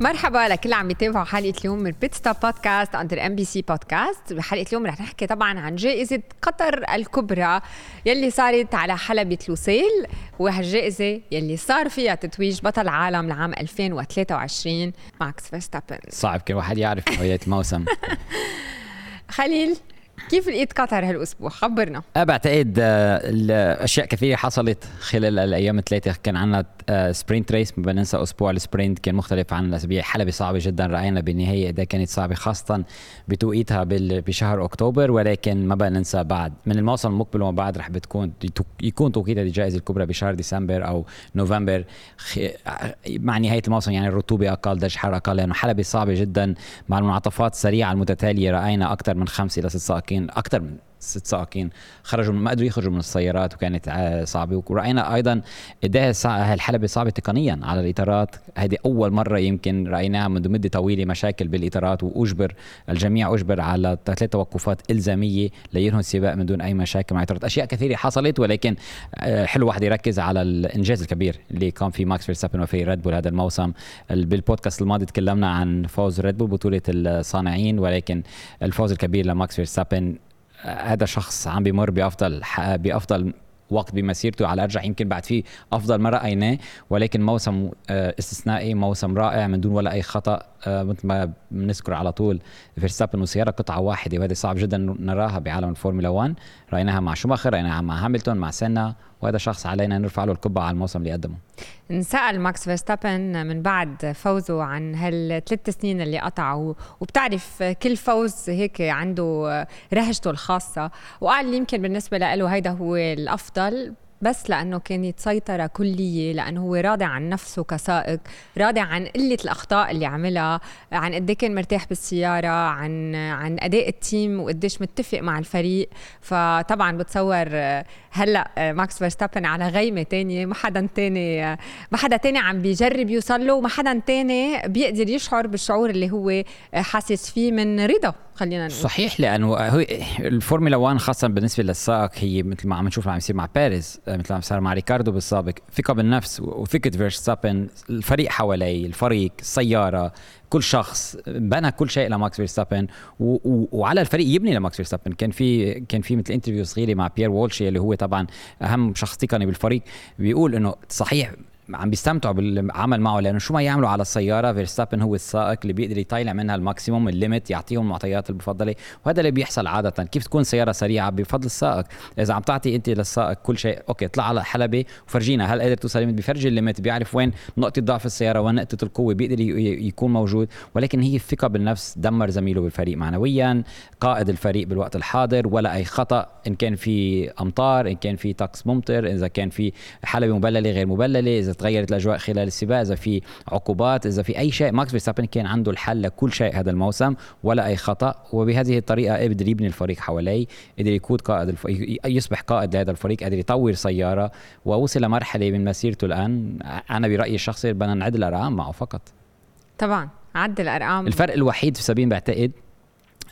مرحبا لكل عم يتابعوا حلقة اليوم من Pitstop Podcast under MBC Podcast بحلقة اليوم رح نحكي طبعا عن جائزة قطر الكبرى يلي صارت على حلبة لوسيل وهالجائزه يلي صار فيها تتويج بطل عالم لعام 2023 ماكس فيرستابن. صعب كل واحد يعرف نهاية الموسم. خليل؟ كيف لقيت قطر هالأسبوع؟ خبرنا. أه بعتقد آه، الأشياء كثيرة حصلت خلال الأيام الثلاثة. كان عندنا sprint race ما ننسى أسبوع ال sprint كان مختلف عن الأسابيع. حلبة صعبة جدا رأينا بالنهاية قد كانت صعبة خاصة بتوقيتها بشهر أكتوبر. ولكن ما بقى ننسى بعد من الموسم المقبل وما بعد رح بتكون يكون توقيت هذه الجائزة الكبرى بشهر ديسمبر أو نوفمبر. مع نهاية الموسم يعني الرطوبة أقل درجه حراره أقل لأنه حلبة صعبة جدا. مع المنعطفات السريعه المتتالية رأينا أكثر من خمسة إلى ست أكثر من ست سائقين خرجوا ما قدروا يخرجوا من السيارات وكانت آه، صعبة. ورأينا أيضا قد الحلبة صعبة تقنيا على الإطارات. هذه أول مرة يمكن رأيناها منذ مدة طويلة مشاكل بالإطارات وأجبر الجميع أجبر على ثلاث توقفات إلزامية لينهوا السباق من دون أي مشاكل مع الاطارات أشياء كثيرة حصلت ولكن آه، حلو واحد يركز على الإنجاز الكبير اللي كان في ماكس فيرستابن وفي ريد بول هذا الموسم. بالبودكاست الماضي تكلمنا عن فوز ريد بول بطولة الصانعين ولكن الفوز الكبير لماكس فيرستابن هذا شخص عم بيمر بأفضل بأفضل وقت بمسيرته على أرجح يمكن بعد فيه أفضل ما رأيناه ولكن موسم آه، استثنائي موسم رائع من دون ولا أي خطأ. مثل ما بنذكر على طول فيرستابن وسيارة قطعة واحدة وهذا صعب جدا نراها بعالم الفورمولا 1 رأيناها مع شوماخر رأيناها مع هاملتون مع سينا وهذا شخص علينا نرفع له القبعة على الموسم اللي قدمه. انسأل ماكس فيرستابن من بعد فوزه عن هالثلاث سنين اللي قطعوا وبتعرف كل فوز هيك عنده رهجته الخاصة. وقال يمكن بالنسبة له هيدا هو الأفضل. بس لأنه كانت سيطره كلية لأنه هو راضي عن نفسه كسائق راضي عن قلة الأخطاء اللي عملها عن قد إيه كان مرتاح بالسيارة عن عن أداء ال team وقديش متفق مع الفريق. فطبعا بتصور هلأ ماكس فيرستابن على غيمة تانية ما حدا تاني ما حدا تاني عم بيجرب يوصل له وما حدا تاني بيقدر يشعر بالشعور اللي هو حاسس فيه من رضا. خلينا نقول. صحيح لأنه الفورمولا 1 خاصة بالنسبة للسائق هي مثل ما عم نشوف عم يصير مع بيريز مثل ما صار مع ريكاردو بالسابق. ثقه بالنفس وثقه فيرستابن الفريق حواليه الفريق السيارة كل شخص بنى كل شيء لماكس فيرستابن. وعلى الفريق يبني لماكس فيرستابن. كان في كان في مثل interview صغيره مع بيير واشي اللي هو طبعا أهم شخص تقني بالفريق. بيقول إنه صحيح عم بيستمتعوا بالعمل معه لأنه شو ما يعملوا على السيارة فيرستابن هو السائق اللي بيقدر يطلع منها ال maximum ال limit يعطيهم المعطيات المفضلة وهذا اللي بيحصل عادة. كيف تكون سيارة سريعة؟ بفضل السائق. إذا عم تعطي أنت للسائق كل شيء okay اطلع على حلبة وفرجينا هل قادر توصل limit بيفرجي ال limit بيعرف وين نقطة ضعف السيارة وين نقطة القوة بيقدر يكون موجود. ولكن هي الثقة بالنفس دمر زميله بالفريق معنويا قائد الفريق بالوقت الحاضر ولا أي خطأ إن كان في أمطار إن كان في طقس ممطر إذا كان في حلبة مبللة غير مبللة إذا تغيرت الأجواء خلال السباق إذا في عقوبات إذا في أي شيء. ماكس فيرستابن كان عنده الحل لكل شيء هذا الموسم ولا أي خطأ. وبهذه الطريقة قدر يبني الفريق حواليه قدر يقود قائد الف... يصبح قائد لهذا الفريق قدر يطور سيارة ووصل لمرحلة من مسيرته الآن. أنا برأيي الشخصي بدنا نعد الأرقام معه فقط. طبعا عد الأرقام. الفرق الوحيد في سبين بعتقد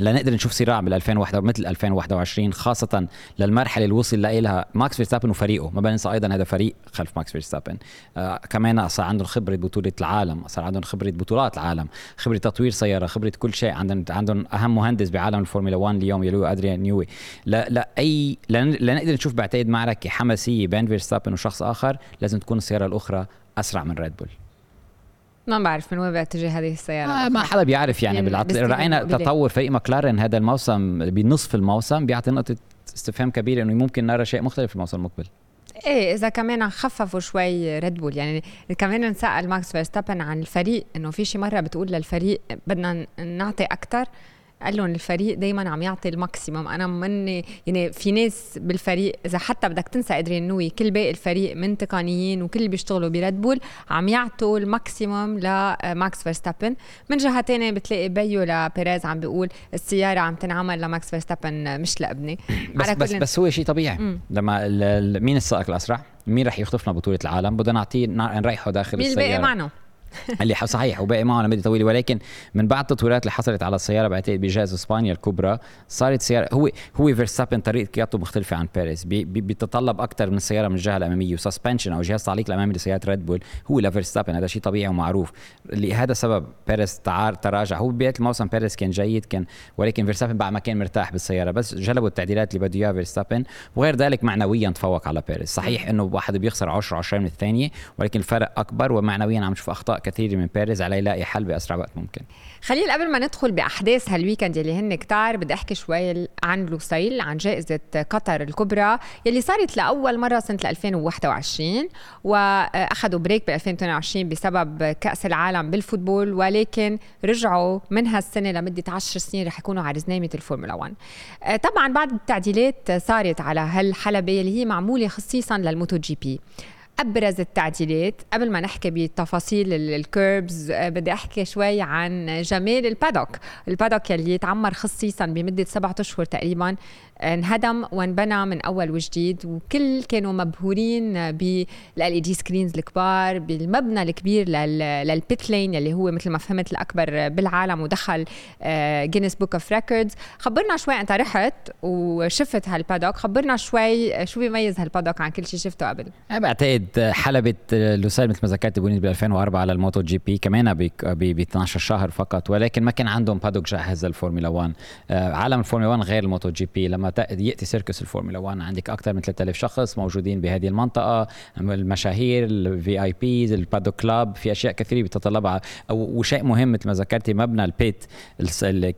لنقدر نشوف صراع بال 2021 مثل 2021 خاصة للمرحلة اللي وصل لها ماكس فيرستابن وفريقه. ما بننسى أيضا هذا فريق خلف ماكس فيرستابن. آه كمان صار عندهم خبرة بطولة العالم صار عندهم خبرة بطولات العالم خبرة تطوير سيارة خبرة كل شيء. عندهم عندهم أهم مهندس بعالم الفورمولا 1 اليوم يلي هو أدريان نيوي. لا لا أي لنقدر نشوف بعتقد معركة حماسية بين فيرستابن وشخص آخر. لازم تكون السيارة الأخرى أسرع من ريد بول. ما بعرف من وين بتجي هذه السيارة آه ما حدا بيعرف يعني بالعطل. رأينا تطور فريق ماكلارن هذا الموسم بنصف الموسم بيعطي نقطة استفهام كبيرة إنه ممكن نرى شيء مختلف في الموسم المقبل. إيه إذا كمان خففوا شوي ريد بول يعني كمان نسال ماكس فيرستابن عن الفريق إنه في شي مرة بتقول للفريق بدنا نعطي أكثر قال لهم الفريق دائما عم يعطي ال maximum. أنا مني يعني في ناس بالفريق إذا حتى بدك تنسى ادريان نيوي كل باقي الفريق من تقنيين وكل اللي بيشتغلوا بريد بول عم يعطوا ال maximum لماكس فيرستابن. من جهة ثانية بتلاقي بيو لبيريز عم بيقول السيارة عم تنعمل لماكس فيرستابن مش لابني. بس بس, بس هو شيء طبيعي. مم. لما مين السائق الأسرع؟ مين رح يخطفنا بطولة العالم؟ بدنا نعطيه نريحه داخل مين السيارة. مين الباقي معنا؟ اللي صحيح وباقي معه لمدة طويلة. ولكن من بعد التطويرات اللي حصلت على السيارة بعتقد بجائزة إسبانيا الكبرى صارت سياره هو هو فيرستابن طريقة قيادته مختلفة عن بيريز. بي بيتطلب أكثر من السياره من الجهة الأمامية. و suspension أو جهاز تعليق الأمامي لسيارة ريد بول هو لفيرستابن هذا شيء طبيعي ومعروف. لهذا سبب بيريز تراجع. هو بداية الموسم بيريز كان جيد كان ولكن فيرستابن بعد ما كان مرتاح بالسيارة. بس جلبوا التعديلات اللي بده إياها فيرستابن. وغير ذلك معنويا تفوق على بيريز. صحيح إنه واحد بيخسر 10 20 من الثانية ولكن الفرق أكبر. ومعنويا عم نشوف أخطاء كثيره من بيريز على يلاقي حل بأسرع وقت ممكن. خليل قبل ما ندخل بأحداث هال weekend يلي هن كتار بدي أحكي شوي عن لوسيل عن جائزة قطر الكبرى يلي صارت لأول مرة سنة 2021 وأخذوا break ب 2022 بسبب كأس العالم بال football ولكن رجعوا من هالسنة لمدة 10 سنين رح يكونوا على روزنامة الفورمولا 1 طبعا بعد التعديلات صارت على هالحلبة اللي هي معمولة خصيصا للموتو جي بي. أبرز التعديلات قبل ما نحكي بتفاصيل ال kerbs آه، بدي أحكي شوي عن جمال ال paddock. ال paddock يلي تعمر خصيصا بمدة سبعة أشهر تقريبا انهدم وانبنى من أول وجديد وكل كانوا مبهورين بال LED screens الكبار بالمبنى الكبير لل pit lane اللي هو مثل ما فهمت الأكبر بالعالم ودخل Guinness Book of Records خبرنا شوي انت رحت وشفت هال paddock. خبرنا شوي شو بيميز هال paddock عن كل شيء شفته قبل؟ أنا بعتقد حلبة لوسيل مثل ما ذكرت بنيت ب 2004 على الموتو جي بي كمان ب 12 شهر فقط. ولكن ما كان عندهم paddock جاهز للفورمولا 1 آه، عالم الفورمولا 1 غير الموتو جي بي. لما يأتي circus الفورمولا 1 عندك أكثر من 3000 شخص موجودين بهذه المنطقة. المشاهير ال VIPs ال paddock club في أشياء كثيرة بتتطلبها وشيء مهم مثل ما ذكرتي مبنى ال pit.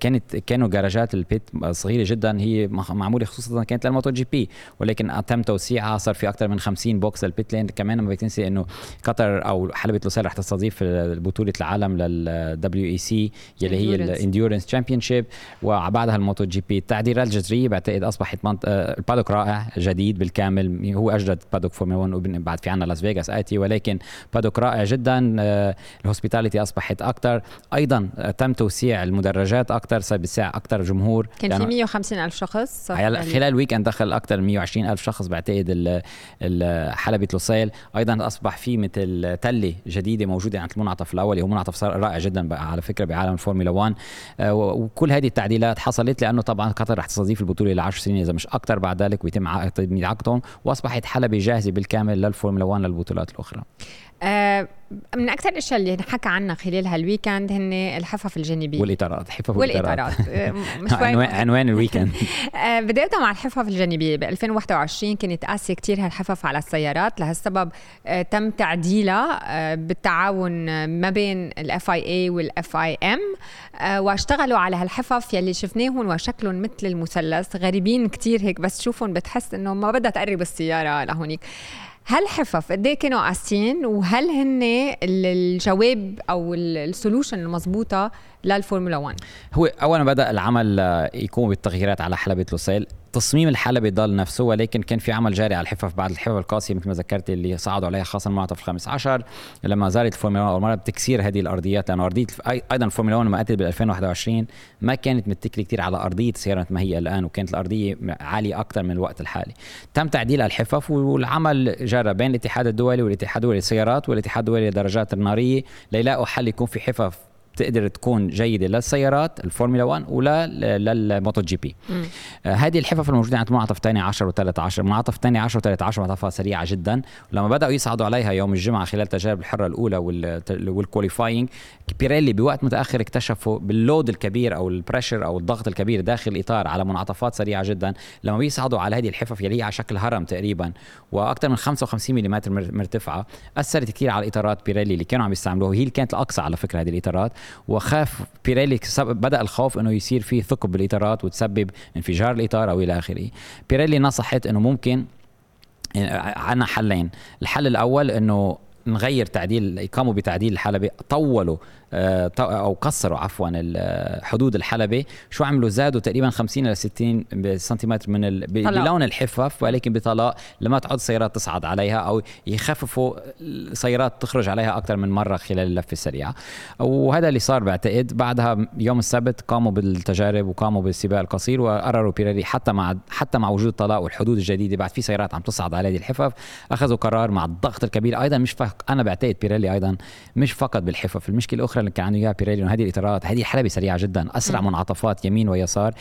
كانت كانوا جراجات ال pit صغيرة جدا. هي معمولة خصوصا كانت للموتو جي بي. ولكن تم توسيعها صار في أكثر من 50 box لل pit lane. كمان ما بدك تنسي إنه قطر أو حلبة لوسيل رح تستضيف بطولة العالم لل WEC يلي هي ال endurance championship وبعدها الموتو جي بي. التعديلات الجذرية بعتقد أصبحت منط... آه، ال paddock رائع جديد بالكامل هو أجدد paddock فورمولا 1 بعد في عندنا لاس فيغاس آتي ولكن بادوك رائع جدا آه، ال hospitality أصبحت أكثر أيضا آه، تم توسيع المدرجات أكثر صار بيساع أكثر جمهور. كان في 150 ألف شخص خلال ال weekend دخل أكثر من 120 ألف شخص بعتقد حلبة لوسيل. أيضا أصبح في مثل تلة جديدة موجودة عند المنعطف الأول هو منعطف صار رائع جدا على فكرة بعالم الفورمولا 1 وكل هذه التعديلات حصلت لأنه طبعا قطر رح تستضيف البطولة 10 سنين إذا مش أكثر بعد ذلك ويتم عقدهم وأصبحت حلبة جاهزة بالكامل للفورمولا 1 للبطولات الأخرى. آه من أكثر الأشياء اللي حكى عنها خلال هال weekend هن الحفف الجانبيه والإطارات حفف والإطارات. آه، عنوان عنوان ال weekend آه بدايه مع الحفف الجانبيه ب 2021 كانت قاسية كثير هالحفف على السيارات. لهالسبب آه تم تعديلها آه بالتعاون ما بين ال FIA وال FIM واشتغلوا على هالحفف يلي شفناهم وشكلهم مثل المثلث. غريبين كثير هيك بس تشوفهم بتحس إنه ما بدها تقرب السيارة لهونيك. هالحفف قد إيه كانوا قاسيين؟ وهل هن الجواب أو ال solution المضبوطة للفورمولا 1 هو اول ما بدأ العمل يقوم بالتغييرات على حلبة لوسيل. تصميم الحلبة ضل نفسه ولكن كان في عمل جاري على الحفف بعد الحفف القاسية مثل ما ذكرت اللي صعدوا عليها خاصة المنعطف الخامس عشر. لما زارت الفورمولا 1 أول مرة بتكسير هذه الأرضيات لأنه أرضية أيضا الفورمولا 1 لما أتت بال 2021 ما كانت متكلة كثير على أرضية السيارة ما هي الآن وكانت الأرضية عالية أكثر من الوقت الحالي. تم تعديل الحفف والعمل جرى بين الاتحاد الدولي والاتحاد الدولي للسيارات والاتحاد الدولي للدراجات النارية ليلاقوا حل يكون في حفف تقدر تكون جيدة للسيارات الفورمولا 1 ولا للموتو جي بي آه هذه الحفف الموجودة عند المنعطف الثاني 10 و13 المنعطف الثاني 10 و13 منعطفها سريعة جدا. ولما بدأوا يصعدوا عليها يوم الجمعة خلال تجارب الحرة الأولى وال qualifying بيريلي بوقت متأخر اكتشفوا بال load الكبير أو ال pressure أو الضغط الكبير داخل الاطار على منعطفات سريعة جدا. لما بيصعدوا على هذه الحفف يلي على شكل هرم تقريبا وأكثر من 55 ملم مرتفعة. أثرت كثير على الاطارات بيريلي اللي كانوا عم يستعملوها وهي اللي كانت الأقصى على فكرة هذه الإطارات. وخاف بيريلي بدأ الخوف إنه يصير في ثقب بالإطارات وتسبب انفجار الإطار أو إلى آخره. بيريلي نصحت إنه ممكن عندنا حلين. الحل الأول إنه نغير تعديل يقاموا بتعديل الحلبة طولوا آه، أو قصروا عفوا حدود الحلبة. شو عملوا؟ زادوا تقريبا 50 إلى 60 سنتيمتر من ال... بلون الحفاف ولكن بطلاق لما تعود السيارات تصعد عليها أو يخففوا السيارات تخرج عليها أكثر من مرة خلال اللفة السريعة. وهذا اللي صار بعتقد. بعدها يوم السبت قاموا بالتجارب وقاموا بالسباق القصير وقرروا بيريري حتى مع حتى مع وجود الطلاق والحدود الجديدة بعد في سيارات عم تصعد على هذه الحفف أخذوا قرار مع الضغط الكبير. أيضا مش فق... أنا بعتقد بيريلي أيضا مش فقط بالحفف المشكلة الأخرى اللي كان عنده اياها بيريلي إنه هذه الإطارات هذه الحلبه سريعة جدا أسرع. منعطفات يمين ويسار.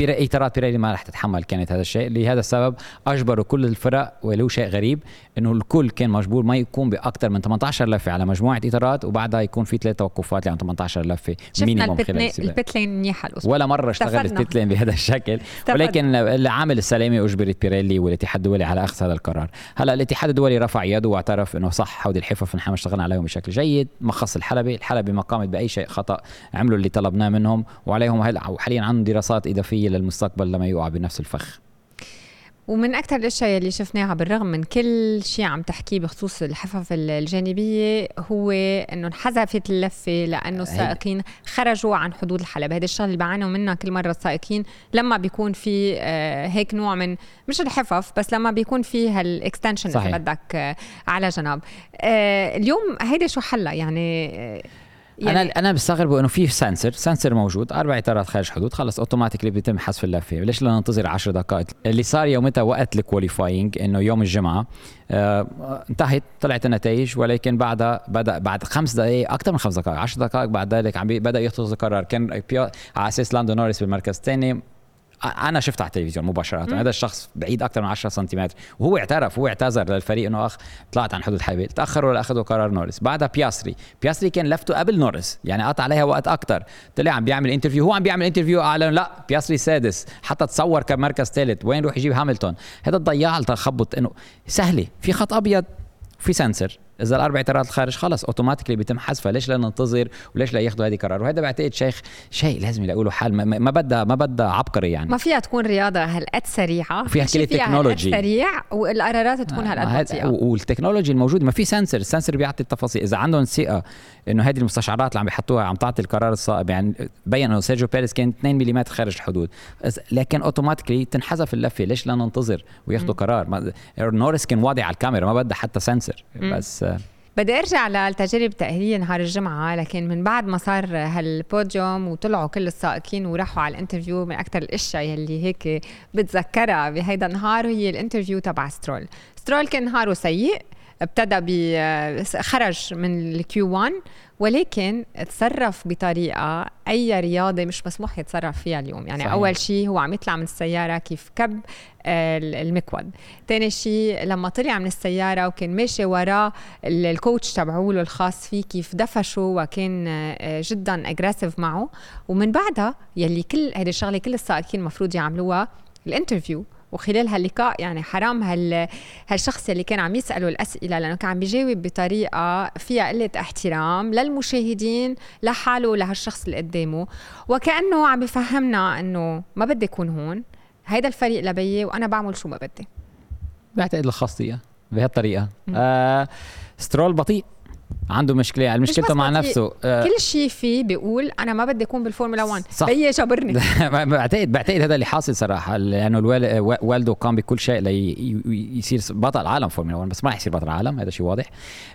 إطارات بيريلي ما رح تتحمل كانت هذا الشيء. لهذا السبب أجبروا كل الفرق ولو شيء غريب إنه الكل كان مجبور ما يكون بأكثر من 18 لفة على مجموعة إطارات وبعدها يكون في ثلاث توقفات يعني 18 لفة minimum خلال ال pit lane منيحه الأسبوع ولا مرة اشتغلت pit lane بهذا الشكل. ولكن العامل السلامي أجبرت بيريلي والاتحاد الدولي على أخذ هذا القرار. هلا الاتحاد الدولي رفع يده واعترف إنه صح هودي الحفف نحن اشتغلنا عليهم بشكل جيد مخص الحلبة ما قامت بأي شيء خطأ عملوا اللي طلبناه منهم وعليهم هلا وحاليا عندهم دراسات إضافية للمستقبل لما يوقع بنفس الفخ. ومن أكثر الأشياء اللي شفناها بالرغم من كل شيء عم تحكيه بخصوص الحفف الجانبية هو إنه انحذفت اللفة لأنه السائقين خرجوا عن حدود الحلبة هذا الشغلة اللي بيعانوا منها كل مرة السائقين لما بيكون في آه، هيك نوع من مش الحفف بس لما بيكون في هالاكستنشن إذا بدك آه، على جنب. آه، اليوم هيدا شو حلها يعني يعني أنا أنا بستغرب إنه في sensor sensor موجود أربع إطارات خارج حدود خلص automatically بيتم حذف اللفه ليش بدنا ننتظر 10 دقائق؟ اللي صار يومتها وقت ال qualifying إنه يوم الجمعة آه انتهت طلعت النتائج ولكن بعدها بدأ بعد خمس دقائق أكثر من خمس دقائق 10 دقائق بعد ذلك عم بدأ يتخذ قرار كان على أساس لاندو نوريس بالمركز الثاني أنا شفت على التلفزيون مباشرة. مم. هذا الشخص بعيد أكثر من 10 سنتيمتر وهو اعترف هو اعتذر للفريق إنه أخ طلعت عن حدود الحلبة تأخروا لاخذوا قرار نورس بعدها بياستري. بياستري كان لفته قبل نورس يعني قطع عليها وقت أكثر طلع عم بيعمل interview هو عم بيعمل interview اعلن لا بياستري سادس. حتى تصور كمركز ثالث. وين يروح يجيب هاملتون؟ هذا الضياع التخبط إنه سهلة. في خط أبيض في sensor إذا الأربع اطارات الخارج خلص automatically بيتم حذفها. ليش لا ننتظر وليش لا ياخذوا هذه قرار؟ وهذا بعتقد شيء شيء لازم يلاقوا له حل ما بدها ما بدها عبقري يعني. ما فيها تكون رياضة هالقد سريعة فيها كل ال technology. سريع والقرارات تكون هالقد بطيئة. وال technology الموجوده ما في sensor ال sensor بيعطي التفاصيل. إذا عندهم ثقة إنه هذه المستشعرات اللي عم بيحطوها عم تعطي القرار الصائب يعني بين إنه سيرجيو بيريز كان 2 ملم خارج الحدود. لكن automatically تنحذف اللفة. ليش لا ننتظر وياخذوا قرار؟ نورس كان واضع على الكاميرا ما بدها حتى sensor بس بدي أرجع للتجارب التاهيليه نهار الجمعة لكن من بعد ما صار هالبوديوم وطلعوا كل السائقين وراحوا على ال interview من أكثر الأشياء يلي هيك بتذكرها بهيدا النهار هي ال interview تبع سترول. سترول كان نهاره سيء ابتدى ب خرج من ال Q 1 ولكن تصرف بطريقة أي رياضة مش مسموح يتصرف فيها اليوم. يعني صحيح. أول شيء هو عم يطلع من السيارة كيف كب آه، المكود ثاني شيء لما طلع من السيارة وكان ماشي وراه ال coach تبعوله الخاص فيه كيف دفشه وكان آه، جدا aggressive معه. ومن بعدها يلي كل هذه الشغلة كل السائقين المفروض يعملوها ال interview. وخلال هاللقاء يعني حرام هال هالشخص اللي كان عم يسأله الأسئلة لأنه كان عم بيجاوب بطريقة فيها قلة احترام للمشاهدين لحاله ولهالشخص اللي قدامه. وكأنه عم بفهمنا إنه ما بدي أكون هون هيدا الفريق لبيي وأنا بعمل شو ما بدي. بعتقد الخاصية بهالطريقة. آه سترول بطيء. عنده مشكلة يعني مشكلته مع نفسه آه. كل شيء فيه بيقول أنا ما بدي أكون بالفورمولا 1 صح. بيي جبرني بعتقد بعتقد هذا اللي حاصل صراحة لأنه والده قام بكل شيء ليصير بطل عالم فورمولا 1 بس ما رح يصير بطل عالم هذا شيء واضح.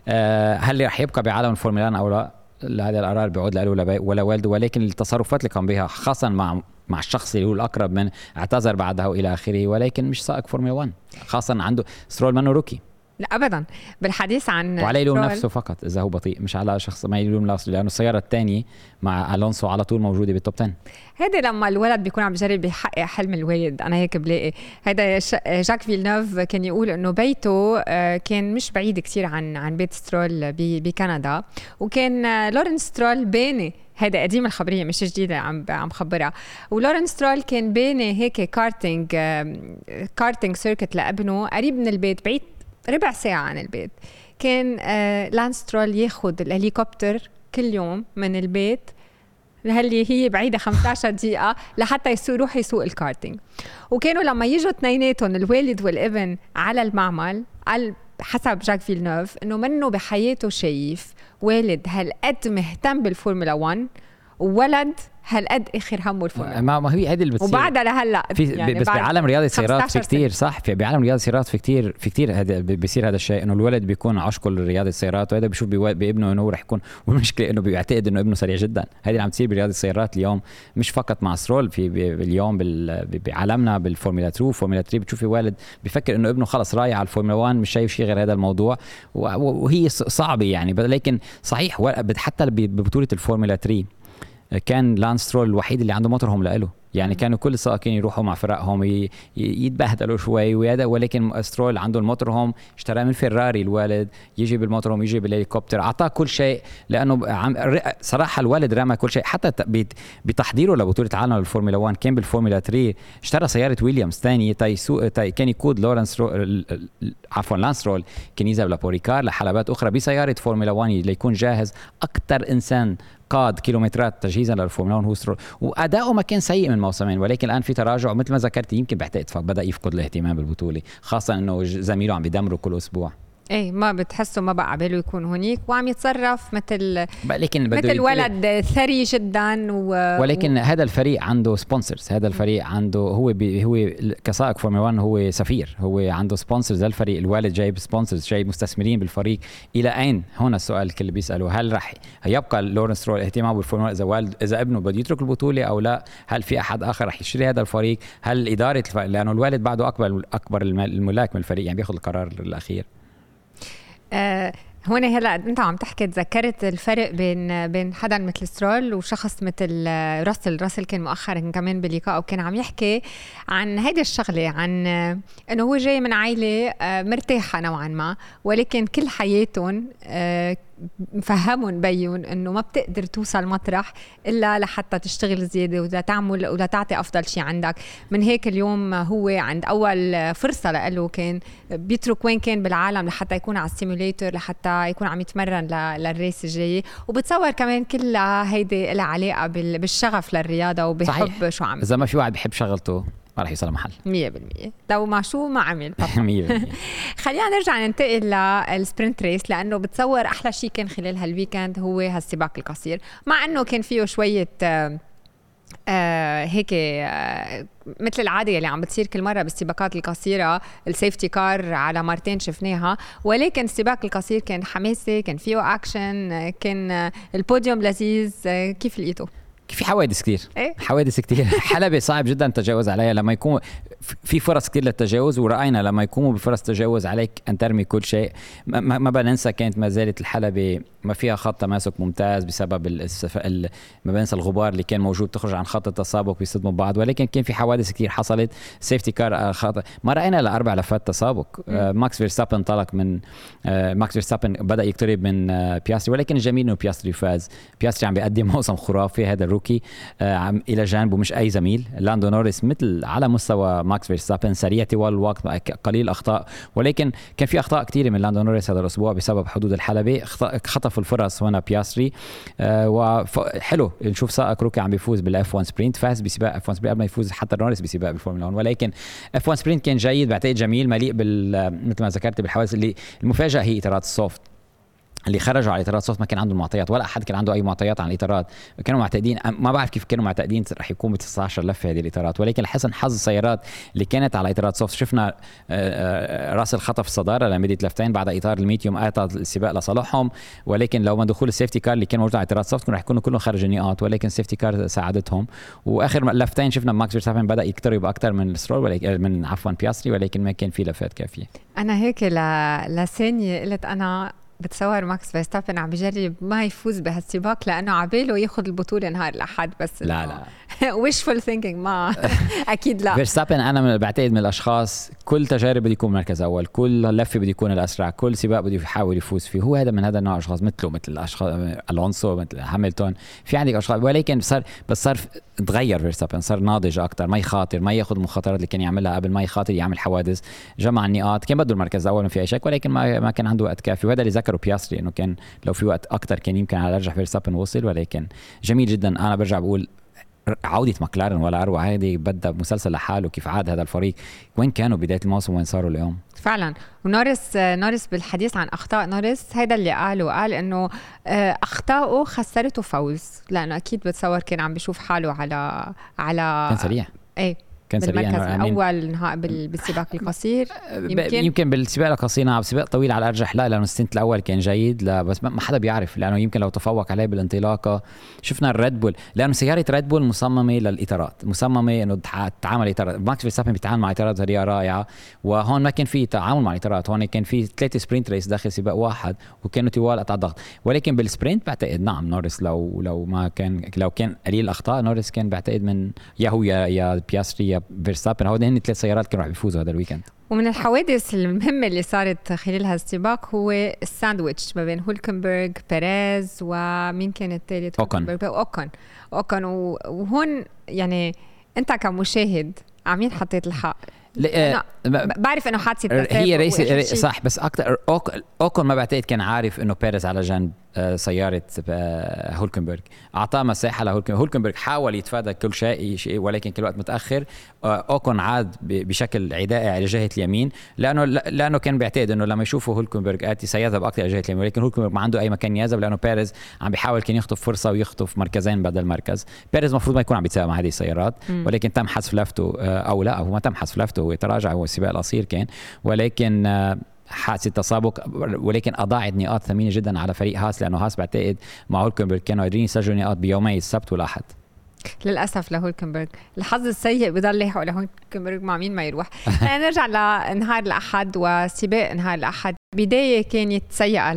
آه هل رح يبقى بعالم الفورمولا 1 أو لا؟ هذا القرار بيعود له ولا والده ولكن التصرفات اللي قام بها خاصه مع مع الشخص اللي هو الأقرب من اعتذر بعدها والى آخره ولكن مش سائق فورمولا 1 خاصه عنده سترول منه rookie. لا ابدا. بالحديث عن وعلى يلوم نفسه فقط إذا هو بطيء مش على شخص ما يلوم نفسه لأنه السيارة الثانية مع ألونسو على طول موجودة بال top 10 هيدا لما الولد بيكون عم بجرب يحقق حلم الوالد أنا هيك بلاقي. هيدا جاك فيلنوف كان يقول إنه بيته آه، كان مش بعيد كثير عن عن بيت سترول بكندا. وكان آه، لورنس سترول باني هيدا قديم الخبرية مش جديدة عم عم خبرها. ولورنس سترول كان باني هيك karting karting circuit لابنه قريب من البيت بعيد ربع ساعة عن البيت. كان آه لانس سترول ياخد الهليكوبتر كل يوم من البيت. اللي هي بعيدة 15 دقيقة لحتى يروح يسوق الكارتينج. وكانوا لما يجوا اثنيناتهم الوالد والابن على المعمل قال حسب جاك فيلنوف إنه منو بحياته شايف والد هالقد مهتم بالفورمولا 1 وولد هالقد اخر همه الفورمولا ما ما هي هذه اللي بتصير. وبعدها لهلأ في يعني بس بعالم رياضه السيارات في كثير صح؟ في بعالم رياضه السيارات في كثير في كثير هذا بيصير هذا الشيء إنه الولد بيكون عشقه لرياضة السيارات وهذا بيشوف بابنه إنه رح يكون والمشكلة إنه بيعتقد إنه ابنه سريع جدا. هذه اللي عم تصير برياضة السيارات اليوم مش فقط مع سترول في اليوم بعالمنا بالفورمولا 2 فورمولا 3 بتشوفي والد بفكر إنه ابنه خلص رايح على الفورمولا 1 مش شايف شيء غير هذا الموضوع. وهي صعبة يعني لكن صحيح حتى ببطوله الفورمولا 3 كان لانس سترول الوحيد اللي عنده motorhome لإله. يعني كانوا كل السائقين يروحوا مع فرقهم يتبهدلوا شوي وهذا ولكن سترول عنده ال motorhome اشترى من فيراري الوالد يجي بال motorhome يجي بالهليكوبتر اعطاه كل شيء. لأنه عم صراحة الوالد رمى كل شيء. حتى بتحضيره لبطولة العالم للفورمولا 1 كان بالفورمولا 3 اشترى سيارة ويليامز ثانية تايسو تاي كان يقود لورنس رو... عفوا لانس سترول كان يذهب لبول ريكار لحلبات أخرى بسيارة فورمولا 1 ليكون جاهز أكثر إنسان قاد كيلومترات تجهيزا للفورمولا 1 هو سترول وأداؤه ما كان سيء من موسمين ولكن الآن في تراجع مثل ما ذكرت يمكن بعتقد بدأ يفقد الاهتمام بالبطولة خاصه إنه زميله عم بيدمره كل أسبوع. إيه ما بتحسه ما بقى عباله يكون هنيك وعم يتصرف مثل لكن مثل ولد ثري جدا و... ولكن و... هذا الفريق عنده sponsors هذا الفريق عنده هو بي هو كسائق فورمولا 1 هو سفير هو عنده sponsors للفريق الوالد جايب sponsors جايب مستثمرين بالفريق. إلى أين؟ هنا السؤال الكل بيسأله هل راح يبقى لورنس سترول اهتمامه بالفورمولا إذا والد إذا ابنه بده يترك البطولة أو لا؟ هل في أحد آخر راح يشتري هذا الفريق؟ هل إدارة الفريق لأنه الوالد بعده اكبر أكبر الملاك من الفريق يعني بيأخذ القرار الأخير. آه هون هلا انت عم تحكي تذكرت الفرق بين بين حدا مثل سترول وشخص مثل راسل. راسل كان مؤخرا كمان بلقاء وكان عم يحكي عن هيدي الشغلة عن إنه هو جاي من عائله آه، مرتاحة نوعا ما ولكن كل حياتهم آه، مفهمهم بيهم إنه ما بتقدر توصل مطرح إلا لحتى تشتغل زيادة وتعمل وتعطي أفضل شيء عندك. من هيك اليوم هو عند أول فرصة له كان بيترك وين كان بالعالم لحتى يكون على ال simulator لحتى يكون عم يتمرن لل race الجاي. وبتصور كمان كلها هيدي لها علاقة بالشغف للرياضة وبحب صحيح. شو عم إذا ما في واحد بحب شغلته. ما رح يوصل محل 100% لو مع شو ما عمل. 100% خلينا نرجع ننتقل لل sprint race لأنه بتصور أحلى شيء كان خلال هال weekend هو هالسباق القصير. مع إنه كان فيه شوية آه آه هيك آه مثل العادة اللي عم بتصير كل مرة بالسباقات القصيرة ال safety car على مرتين شفناها. ولكن السباق القصير كان حماسي كان فيه أكشن كان البوديوم لذيذ آه، كيف لقيته؟ في حوادث كثير إيه؟ حوادث كثير حلبة صعب جدا التجاوز عليها. لما يكون في فرص كثير للتجاوز ورأينا لما يقوموا بفرص تجاوز عليك أن ترمي كل شيء. ما, ما بننسى كانت ما زالت الحلبة ما فيها خط تماسك ممتاز بسبب السف... ال... ما بنسى الغبار اللي كان موجود تخرج عن خط التسابق بيصدموا بعض. ولكن كان في حوادث كثير حصلت. safety car آه، خط... ما رأينا لاربع لفات تسابق. آه ماكس فيرستابن انطلق من آه ماكس فيرستابن بدأ يقترب من آه بياستري ولكن الجميل إنه بياستري فاز. بياستري عم بيقدم موسم خرافي. هذا ال rookie آه عم إلى جانبه مش أي زميل. لاندو نوريس مثل على مستوى ماكس فيرستابن سريع طوال الوقت قليل أخطاء. ولكن كان في أخطاء كثيرة من لاندو نوريس هذا الأسبوع بسبب حدود الحلبة. خطف الفرص هنا بياستري آه وحلو نشوف سائق rookie عم بيفوز بال F1 sprint فاز بسباق F1 sprint قبل ما يفوز حتى نوريس بسباق بالفورمولا 1 ولكن F1 sprint كان جيد. بعتقد جميل مليء بال مثل ما ذكرت بالحوادث اللي المفاجأة هي إطارات ال soft. اللي خرجوا على الاطارات soft ما كان عندهم معطيات ولا أحد كان عنده أي معطيات عن الإطارات. كانوا معتقدين ما بعرف كيف كانوا معتقدين رح يكون ب 19 لفة هذه الإطارات. ولكن لحسن حظ السيارات اللي كانت على إطارات soft شفنا آه، آه، راسل خطف الصدارة لمدة لفتين بعد إطار ال medium أعطى السباق لصالحهم. ولكن لو ما دخول ال safety car اللي كان موجود على إطارات soft رح يكونوا كلهم خارج النقاط. ولكن ال safety car ساعدتهم. وآخر لفتين شفنا ماكس فيرستابن بدأ يقترب أكثر من سترول ولكن من عفوا بياستري ولكن ما كان في لفات كافية. أنا هيك لثانيه قلت أنا بتصور ماكس فيرستابن عم بجرب ما يفوز بهالسباق لأنه عباله ياخذ البطولة نهار الاحد بس لا لا. wishful thinking ما أكيد لا. فيرستابن أنا بعتقد من الأشخاص كل تجارب بده يكون مركز أول كل لفة بده يكون الأسرع كل سباق بده يحاول يفوز فيه. هو هذا من هذا النوع أشخاص مثله مثل الأشخاص ألونسو مثل هاملتون. في عندك أشخاص ولكن صار بس صار تغير فيرستابن صار ناضج أكثر ما يخاطر ما يأخذ المخاطرات اللي كان يعملها قبل ما يخاطر يعمل حوادث جمع النقاط. كان بده المركز الأول ما في أي شك ولكن ما ما كان عنده وقت كافي. وهذا اللي ذكره بياستري إنه كان لو في وقت أكثر كان يمكن على رجع فيرستابن وصل ولكن جميل جدا. أنا برجع بقول عودة ماكلارن ولا أروع. هذه بدها مسلسل لحاله كيف عاد هذا الفريق. وين كانوا بداية الموسم؟ وين صاروا اليوم؟ فعلا. ونوريس نوريس بالحديث عن أخطاء. نوريس هيدا اللي قاله. قال إنه آه، اخطائه خسرته فوز. لأنه أكيد بتصور كان عم بيشوف حاله على على كان سريع. إيه. كان سريع بالمركز الأول نهائي بالسباق القصير. يمكن يمكن بالسباق القصير نعم سباق طويل على الأرجح. لا لأنه ال stint الأول كان جيد لا بس ما حدا بيعرف لأنه يمكن لو تفوق عليه بالانطلاقة. شفنا الريد بول لأنه سيارة ريد بول مصممة للإطارات مصممة إنه تتعامل اطارات ماكس فيرستابن بيتعامل مع إطارات بطريقه رائعة وهون ما كان في تعامل مع الاطارات هون كان في ثلاثة sprint race داخل سباق واحد وكانوا طوال قطع ضغط. ولكن بال sprint بعتقد نعم نورس لو لو ما كان لو كان قليل الأخطاء نورس كان بعتقد من يا هو يا يا بياستري يا فيرستابن هو هن ثلاث سيارات كانوا رح يفوزوا هذا ال weekend. ومن الحوادث المهمة اللي صارت خلال هالسباق هو الساندويتش ما بين هولكنبرغ بيريز ومين كان الثالث أوكن. أوكن. أوكن. وهون يعني أنت كمشاهد عمين حطيت الحق لا بعرف إنه حادثة هي race صح بس أكثر أوكن ما بعتقد كان عارف إنه بيريز على جنب. آه، سيارة آه، هولكنبرغ أعطاه مساحة لهولكنبرغ هولكنبرغ حاول يتفادى كل شيء ولكن كل وقت متأخر. آه، أوكون عاد بشكل عدائي على جهة اليمين لأنه لأنه كان بيعتقد إنه لما يشوفوا هولكنبرغ آتي سيذهب أكثر على جهة اليمين ولكن هولكنبرغ ما عنده أي مكان يذهب لأنه بيريز عم بيحاول كان يخطف فرصة ويخطف مركزين بدل مركز. بيريز المفروض ما يكون عم بيتسابق مع هذه السيارات ولكن تم حذف لفته أو لا هو ما تم حذف لفته هو تراجع هو السباق القصير كان. ولكن حادثة تسابق ولكن أضاعت نقاط ثمينة جدا على فريق هاس لأنه هاس بعتقد مع هولكنبرغ كانوا قادرين يسجلوا نقاط بيومي السبت والأحد. للأسف لهولكنبرغ. الحظ السيء بضل لاحق لهولكنبرغ مع مين ما يروح. نرجع لنهار الأحد وسباق نهار الأحد. بداية كانت سيئة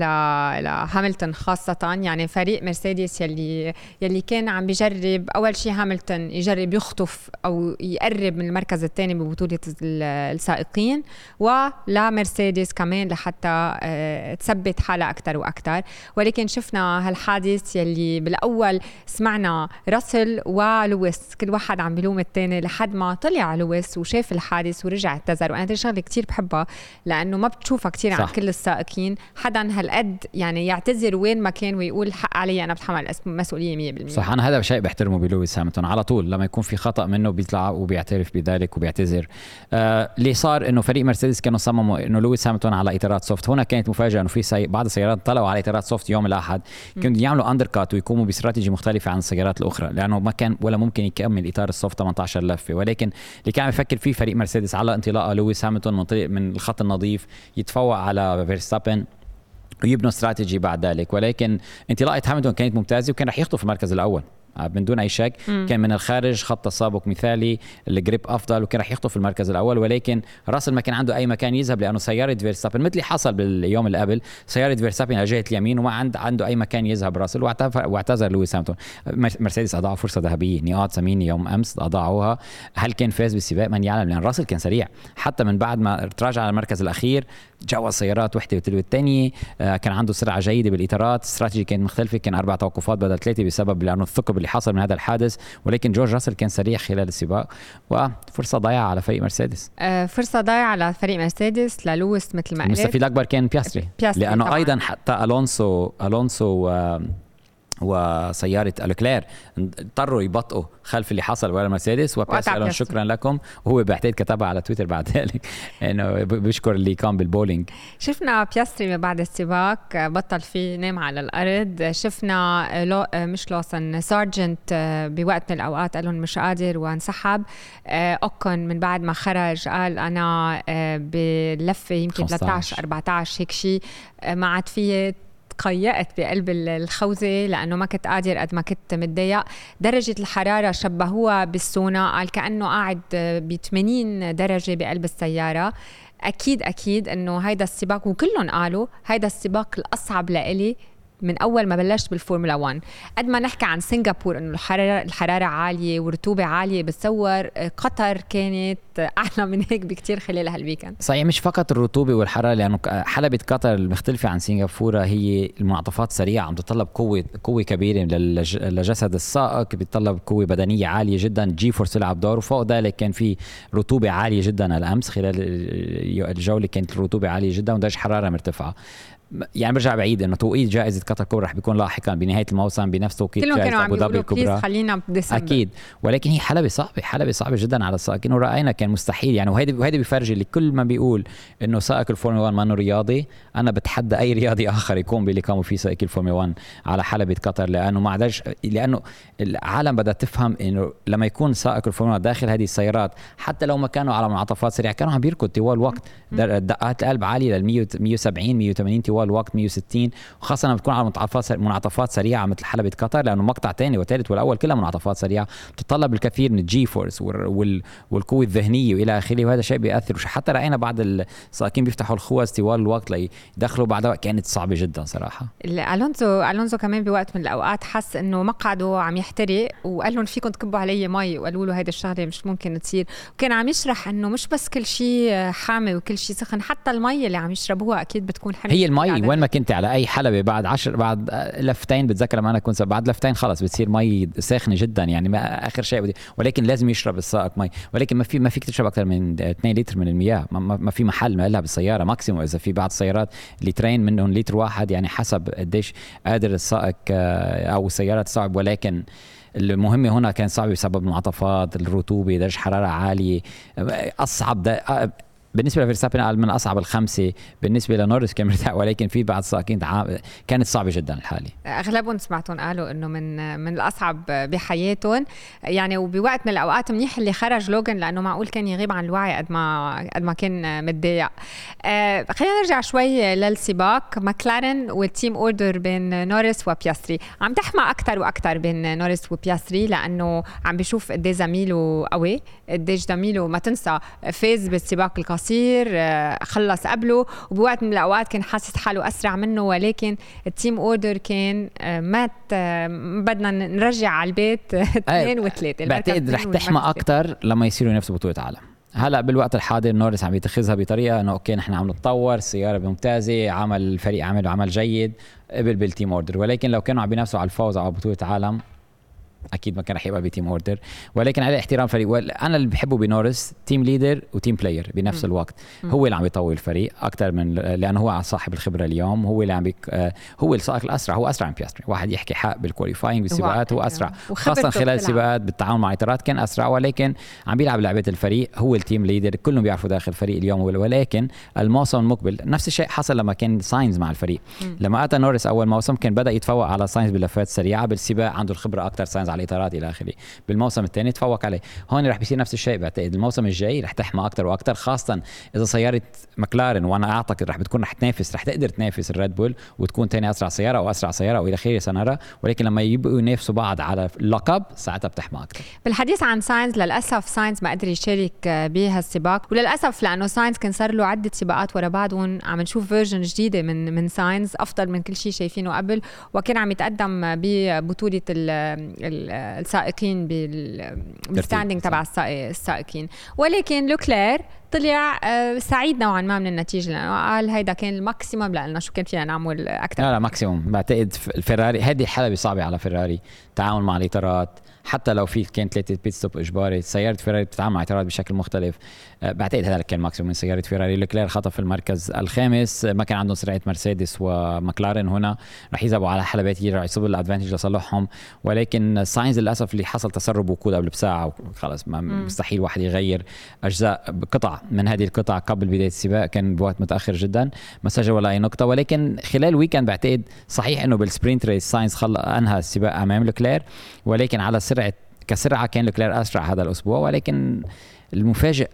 لهاملتون خاصة يعني فريق مرسيدس يلي يلي كان عم بجرب أول شيء هاملتون يجرب يخطف أو يقرب من المركز الثاني ببطولة السائقين ولا مرسيدس كمان لحتى آه، تثبت حالها أكثر وأكثر ولكن شفنا هالحادث يلي بالأول سمعنا راسل ولويس كل واحد عم بلوم الثاني لحد ما طلع لويس وشاف الحادث ورجع اعتذر. وأنا شغلة كثير بحبها لأنه ما بتشوفها كثير عن كل كل السائقين حدا هالقد يعني يعتذر وين ما كان ويقول حق علي أنا بتحمل مسؤولية 100% صح أنا هذا شيء بحترمه بلويس هامilton على طول لما يكون في خطأ منه بيطلع وبيعترف بذلك وبيعتذر. آه اللي صار إنه فريق مرسيدس كانوا صمموا إنه لويس هاملتون على إطارات soft. هنا كانت مفاجأة إنه في سي... بعض السيارات طلعوا على إطارات soft يوم الأحد. كانوا يعملوا undercut ويقوموا باستراتيجي مختلفة عن السيارات الأخرى لأنه ما كان ولا ممكن يكمل إطار ال soft 18 لفة. ولكن اللي كان عم يفكر فيه فريق مرسيدس على انطلاقة لويس هاملتون من من الخط النظيف يتفوق على فيرستابن ويبنوا استراتيجي بعد ذلك. ولكن انطلاقة هاملتون كانت ممتازة وكان رح يخطف المركز الأول. من دون أي شك. مم. كان من الخارج خط تسابق مثالي ال grip أفضل وكان رح يخطف المركز الأول. ولكن راسل ما كان عنده أي مكان يذهب لأنه سيارة فيرستابن مثل اللي حصل باليوم اللي قبل. سيارة فيرستابن على جهه اليمين وما عند عنده أي مكان يذهب راسل واعتذر لويس هاملتون مرسيدس أضاعوا فرصة ذهبية. نقاط ثمينه يوم أمس أضاعوها. هل كان فاز بالسباق؟ من يعلم لأن راسل كان سريع. حتى من بعد ما تراجع على المركز الأخير جوا سيارات وحدة وتلو الثانية. آه، كان عنده سرعة جيدة بالإطارات. استراتيجي كانت مختلفة. كان أربع توقفات بدل ثلاثة بسبب لأنه الثقب اللي حصل من هذا الحادث ولكن جورج راسل كان سريع خلال السباق وفرصة ضايعة على فريق مرسيدس آه فرصة ضايعة على فريق مرسيدس للويس مثل ما قلت المستفيد الاكبر كان بياستري, بياستري لأنه طبعاً. أيضا حتى الونسو ألونسو آه وسيارة الكلير. اضطروا يبطئوا خلف اللي حصل ورا مرسيدس وبياس قال شكرا لكم. وهو بعتقد كتبها على تويتر بعد ذلك. إنه بيشكر اللي كان بالبولينج. شفنا بياستري بعد السباق بطل فيه نام على الأرض. شفنا لو مش لوسن سارجنت بوقت من الأوقات قال لهم مش قادر وانسحب. اوكن من بعد ما خرج قال أنا بلفة يمكن 13 14 هيك شيء ما عاد في تقيأت بقلب الخوذة لأنه ما كنت قادر قد ما كنت متضايق. درجة الحرارة شبهوها بالسونا. قال كأنه قاعد ب 80 درجة بقلب السيارة. أكيد أكيد إنه هيدا السباق وكلهم قالوا هيدا السباق الأصعب لإلي. من أول ما بلشت بالفورمولا 1 قد ما نحكي عن سنغافور إنه الحراره الحرارة عالية ورطوبة عالية بتصور قطر كانت أعلى من هيك بكثير خلال هال weekend صحيح مش فقط الرطوبة والحرارة لأنه حلبة قطر المختلفة عن سنغافورة هي المنعطفات سريعة عم تتطلب قوه قوة كبيرة لجسد السائق بتطلب قوة بدنية عالية جدا. G force لعب دور وفوق ذلك كان في رطوبة عالية جدا الأمس خلال الجولة كانت الرطوبة عالية جدا ودرجة حرارة مرتفعة. يعني برجع بعيد إنه توقيت جائزة قطر كبرى رح بيكون لاحقا بنهاية الموسم بنفس توقيت كلهم كانوا عم بليز الكبرى. خلينا بديسمبر. أكيد. ولكن هي حلبة صعبة حلبة صعبة جدا على السائقين ورأينا كان مستحيل. يعني وهيدي وهيدي بفرجي اللي كل ما بيقول إنه سائق الفورمولا 1 ما رياضي أنا بتحدى أي رياضي آخر يكون باللي قاموا فيه سائق الفورمولا 1 على حلبة قطر. لأنه ما عادش لأنه العالم بدها تفهم إنه لما يكون سائق الفورمولا داخل هذه السيارات حتى لو ما كانوا على منعطفات سريعة كانوا عم بيركض طوال الوقت. دقات القلب عالية لل 170 180 طوال الوقت 160 وخاصة لما بتكون على منعطفات منعطفات سريعة مثل حلبة قطر لأنه مقطع ثاني وثالث والأول كلها منعطفات سريعة بتتطلب الكثير من ال G force والقوة الذهنية وإلى آخره وهذا شيء بيأثر. حتى رأينا بعض السائقين بيفتحوا الخوذ طوال الوقت ليدخلوا بعدها كانت صعبة جدا صراحة. ألونزو ألونزو كمان بوقت من الأوقات حس إنه مقعده عم يحترق وقال لهم فيكم تكبوا علي مي وقالوا له هيدي الشغلة مش ممكن تصير. وكان عم يشرح إنه مش بس كل شيء حامي وكل شيء سخن حتى المي اللي عم يشربوها أكيد بتكون حلوة هي المي وين ما كنت على أي حلبة بعد عشر بعد لفتين بتذكر لما أنا كنت بعد لفتين خلص بتصير مي ساخنة جدا يعني ما آخر شيء بدي ولكن لازم يشرب السائق مي. ولكن ما في ما فيك تشرب أكثر من 2 لتر من المياه. ما, ما في محل ما لها بالسيارة maximum إذا في بعض السيارات اللي ترين منهم لتر واحد يعني حسب قديش قادر السائق أو السياره تصعب ولكن المهمة هنا كان صعب بسبب المنعطفات الرطوبة درجة حرارة عالية أصعب بالنسبة لفيرستابن قال من أصعب الخمسة بالنسبة لنورس كان مرتاح ولكن في بعض السائقين كانت صعبة جدا الحالة. أغلبهم سمعتهم قالوا إنه من من الأصعب بحياتهم. يعني وبوقت من الأوقات منيح اللي خرج لوجن لأنه معقول كان يغيب عن الوعي قد ما قد ما كان متضايق. آه خلينا نرجع شوي للسباق. ماكلارن وال team order بين نورس وبياستري. عم تحمى أكثر وأكثر بين نورس وبياستري لأنه عم بيشوف قد زميله قوي قد زميله ما تنسى فاز بالسباق القصير. قصير آه، خلص قبله. وبوقت من الأوقات كان حاسس حاله أسرع منه ولكن ال team order كان آه، ما بدنا نرجع على البيت. اثنين وثلاثة. بعتقد رح تحمى أكثر لما يصيروا ينافسوا بطولة عالم هلأ بالوقت الحاضر نورس عم يتخذها بطريقة إنه okay نحن عم نتطور السيارة ممتازة عمل الفريق عمل عمل جيد قبل بال team order. ولكن لو كانوا عم بينافسوا على الفوز على بطولة عالم أكيد ما كان رح يبقى ب team order. ولكن على احترام فريق. أنا اللي بحبه بنورس team leader و team player بنفس. الوقت. م. هو اللي عم يطور الفريق أكثر من لأنه هو صاحب الخبرة اليوم. هو اللي عم بيك آه، هو السائق الأسرع. هو أسرع من بياستري واحد يحكي حق بال qualifying بالسباقات هو أسرع. خاصة خلال السباقات بالتعاون مع إطارات كان أسرع. ولكن عم بيلعب لعبة الفريق. هو ال team leader كلهم بيعرفوا داخل الفريق اليوم. ولكن الموسم المقبل نفس الشيء حصل لما كان ساينز مع الفريق. م. لما أتى نورس أول موسم كان بدأ يتفوق على ساينز باللفات السريعه بالسباق عنده الخبرة أكثر ساينز على الإطارات إلى آخره. بالموسم الثاني تفوق عليه. هون رح بيصير نفس الشيء. بعتقد الموسم الجاي رح تحمى أكثر وأكثر خاصه إذا سيارة مكلارن وأنا أعتقد رح بتكون رح تنافس رح تقدر تنافس الريد بول وتكون ثاني أسرع سيارة أو أسرع سيارة والى آخره سنرى ولكن لما يبقوا ينافسوا بعض على اللقب ساعتها بتحمى أكثر بالحديث عن ساينز للأسف ساينز ما قدر يشارك بهالسباق وللأسف لأنه ساينز كان صار له عدة سباقات ورا بعض عم نشوف version جديدة من من ساينز أفضل من كل شيء شايفينه قبل. وكان عم يتقدم ببطولة السائقين بال standing تبع السائقين. ولكن لوكلير طلع آه، سعيد نوعا ما من النتيجة لأنه قال هيدا كان ال maximum لنا شو كان فينا نعمل أكثر لا لا maximum. بعتقد الفيراري هذه الحلبه صعبة على فيراري تعاون مع الإطارات حتى لو في كان ثلاثة pit stop إجباري سيارة فيراري بتتعامل مع إطارات بشكل مختلف. آه، بعتقد هذا كان maximum من سيارة فيراري. لوكلير خطف المركز الخامس. ما كان عندهم سرعة مرسيدس ومكلارن هنا. رح يذهبوا على حلبات يرجعوا يصيبوا ال advantage لصالحهم. ولكن ساينز للأسف اللي حصل تسرب وقود قبل بساعة وخلص. مستحيل واحد يغير أجزاء قطع من هذه القطع قبل بداية السباق. كان بوقت متأخر جدا. ما سجل ولا أي نقطة. ولكن خلال ال weekend بعتقد صحيح إنه بال sprint race ساينز خل... أنهى السباق أمام لوكلير. ولكن على سرعه كسرعه كان لوكلير أسرع هذا الأسبوع ولكن المفاجئ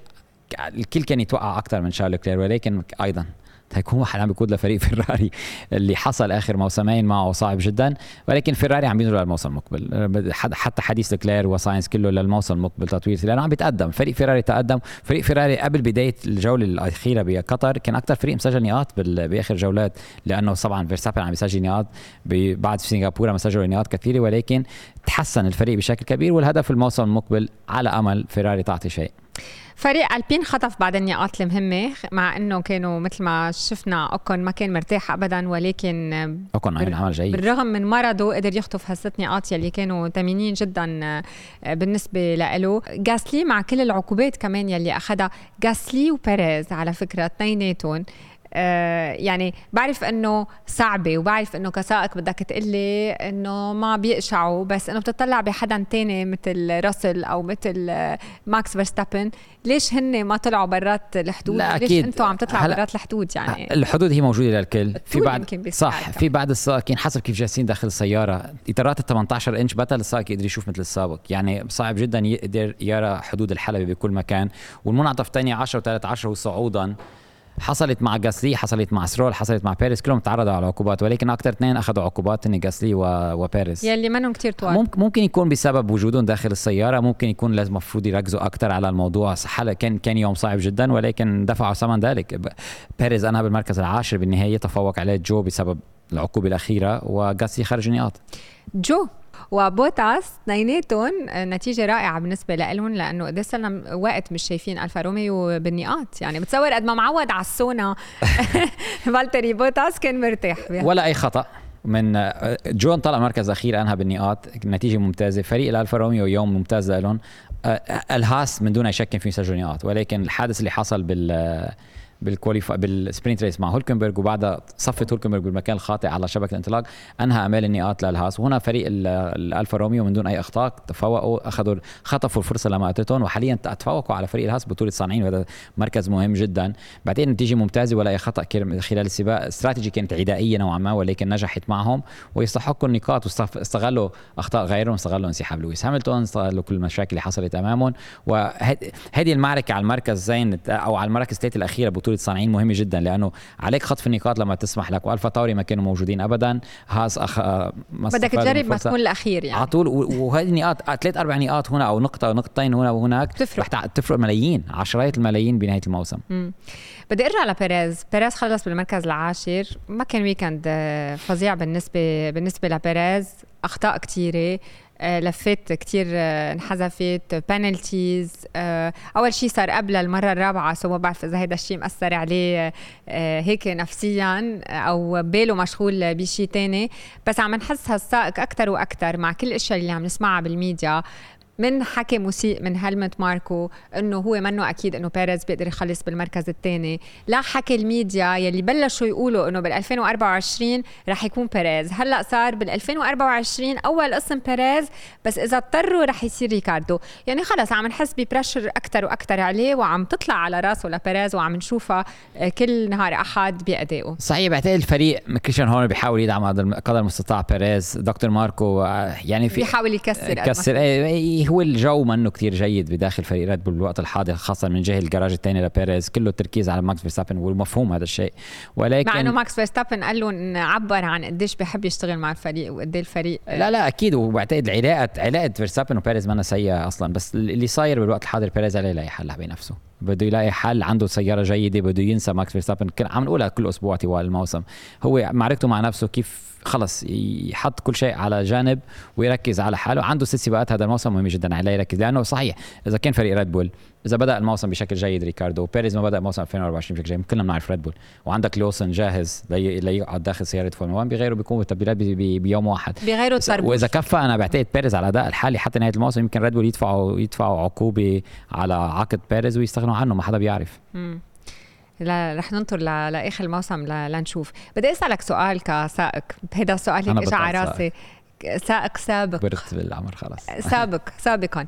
الكل كان يتوقع أكثر من شارل لوكلير ولكن أيضا هيكون واحد عم بيقود لفريق فيراري اللي حصل آخر موسمين معه صعب جدا ولكن فيراري عم بينزلوا للموسم المقبل. حتى حديث لوكلير وساينس كله للموسم المقبل تطوير لأنه عم بيتقدم. فريق فيراري تقدم. فريق فيراري قبل بداية الجولة الأخيرة بقطر كان أكثر فريق مسجل نقاط بآخر جولات لأنه طبعا فيرستابن عم يسجل نقاط بعد سنغافورة عم سجلوا نقاط كثيرة ولكن تحسن الفريق بشكل كبير والهدف الموسم المقبل على أمل فيراري تعطي شيء. فريق ألبين خطف بعد النقاط المهمه مع إنه كانوا مثل ما شفنا أوكون ما كان مرتاح ابدا ولكن أوكون عمل عمل جيد. بالرغم من مرضه قدر يخطف هالست نقاط يلي كانوا ثمينين جدا آه، بالنسبة له جاسلي مع كل العقوبات كمان يلي اخذها جاسلي وبيريز على فكرة اثنيناتهم. آه يعني بعرف إنه صعبة وبعرف إنه كسائق بدك تقلي إنه ما بيقشعوا بس إنه بتطلع بحدا تاني مثل راسل أو مثل آه، ماكس فيرستابن ليش هن ما طلعوا برات الحدود؟ لا ليش أكيد. أنتم عم تطلعوا برات الحدود يعني؟ الحدود هي موجودة للكل. في بيساعد صح. في بعد السائقين حسب كيف جالسين داخل السيارة إطارات ال 18 إنش بطل السائق يقدر يشوف مثل السابق. يعني صعب جدا يقدر يرى حدود الحلبة بكل مكان. والمنعطف الثاني 10 و13 وصعودا حصلت مع جاسلي حصلت مع سترول حصلت مع بيريز كلهم تعرضوا على عقوبات ولكن أكثر اثنين أخذوا عقوبات هن جاسلي و... وبيريز يلي منهم كتير طوال. ممكن ممكن يكون بسبب وجودهم داخل السيارة ممكن يكون لازم المفروض يركزوا أكثر على الموضوع. حل كان كان يوم صعب جدا ولكن دفعوا ثمن ذلك. بيريز أنهى بالمركز العاشر بالنهاية تفوق عليه جو بسبب العقوبة الأخيرة وغاسلي خرج نقاط. جو؟ وبوتاس اثنيناتهم نتيجة رائعة بالنسبة لهم لأنه قد صار لنا وقت مش شايفين ألفا روميو بالنقاط. يعني بتصور قد ما معود على الساونا. فالتيري بوتاس كان مرتاح بها. ولا أي خطأ. من جو طلع مركز أخير أنهى بالنقاط. نتيجة ممتازة. فريق الألفا روميو يوم ممتاز لهم. الهاس من دون أي شك فيه يسجلوا نقاط. ولكن الحادث اللي حصل بال بال qualify بال sprint race مع هولكنبرغ وبعدها صفت هولكنبرغ بالمكان الخاطئ على شبكة الانطلاق. أنهى أمال النقاط للهاس وهنا فريق ال- الألفا روميو من دون أي أخطاء تفوقوا أخذوا خطفوا الفرصة لما اتتهم وحاليا تفوقوا على فريق الهاس بطولة صانعين وهذا مركز مهم جدا. بعدين نتيجة ممتازة ولا أي خطأ خلال السباق. استراتيجي كانت عدائية نوعا ما ولكن نجحت معهم. ويستحقوا النقاط واستغلوا أخطاء غيرهم استغلوا انسحاب لويس هامilton استغلوا كل المشاكل اللي حصلت أمامهم. وهذه المعركة على المركز زين أو على المراكز الثلاثة الأخيرة بطولة صانعين مهمة جدا لأنه عليك خطف النقاط لما تسمح لك وألفا طوري ما كانوا موجودين ابدا. هاس أخ... ما بدك تجرب. تكون الأخير يعني. على طول وهذه النقاط ثلاث أربع نقاط هنا أو نقطة نقطتين هنا وهناك بتفرق. تع- تفرق ملايين عشرات الملايين بنهاية الموسم. مم. بدي أرجع لبيريز. بيريز خلص بالمركز العاشر. ما كان weekend آه، فظيع بالنسبة بالنسبة لبيريز. أخطاء كثيره لفات كتير آه، انحذفت penalties أول شيء صار قبل المرة الرابعة so ما بعرف إذا هذا الشيء مأثر عليه آه، هيك نفسيا أو باله مشغول بشيء تاني. بس عم نحس هالسائق أكثر وأكثر مع كل الاشياء اللي عم نسمعها بالميديا. من حكي مسيء من هلموت ماركو إنه هو منه أكيد إنه بيريز بيقدر يخلص بالمركز الثاني لا حكي الميديا يلي بلشوا يقولوا إنه بال 2024 رح يكون بيريز. هلأ صار بال 2024 أول اسم بيريز بس إذا اضطروا رح يصير ريكاردو. يعني خلص عم نحس ب pressure أكثر وأكثر عليه وعم تطلع على راسه لبيريز وعم نشوفها آه، كل نهار أحد بأدائه. صحيح بعتقد الفريق كريستيان هورنر بيحاول يدعم قدر المستطاع بيريز. دكتور ماركو آه، يعني في بيحاول يكسر قد إيه، إيه، هو الجو منه كتير جيد بداخل فريق ريد بول بالوقت الحاضر خاصة من جهة الجراج الثاني لبيريز. كله التركيز على ماكس فيرستابن والمفهوم هذا الشيء. ولكن مع إنه ماكس فيرستابن قال لهم عبر عن قديش بحب يشتغل مع الفريق وقد إيه الفريق لا لا أكيد. وبعتقد العلاقه علاقة فيرستابن وبيريز ما سيئة أصلا. بس اللي صاير بالوقت الحاضر بيريز عليه يلاقي حل بنفسه. بده يلاقي حل عنده سيارة جيدة بده ينسى ماكس فيرستابن. عم نقولها كل أسبوع طوال الموسم. هو معركته مع نفسه كيف خلص يحط كل شيء على جانب ويركز على حاله. عنده ست سباقات هذا الموسم مهم جدا عليه يركز. لأنه صحيح إذا كان فريق ريد بول إذا بدأ الموسم بشكل جيد ريكاردو بيريز ما بدأ موسم 2024 بشكل جيد كلنا بنعرف ريد بول وعندك لوسن جاهز لي- ليقعد داخل سيارة فورمولا 1 بغيره بيكونوا تبديلات بي- بي- بيوم واحد. بغيروا الطربوش وإذا كفى أنا بعتقد بيريز على الأداء الحالي حتى نهاية الموسم يمكن ريد بول يدفعوا يدفعوا عقوبة على عقد بيريز ويستغنوا عنه ما حدا بيعرف. مم. لا رح ننطر ل... لآخر الموسم ل... لنشوف. بدي أسألك سؤال كسائق. هذا السؤال هيك اجى على راسي سائق. سابق. كبرت بالعمر خلص. سابق سابقا.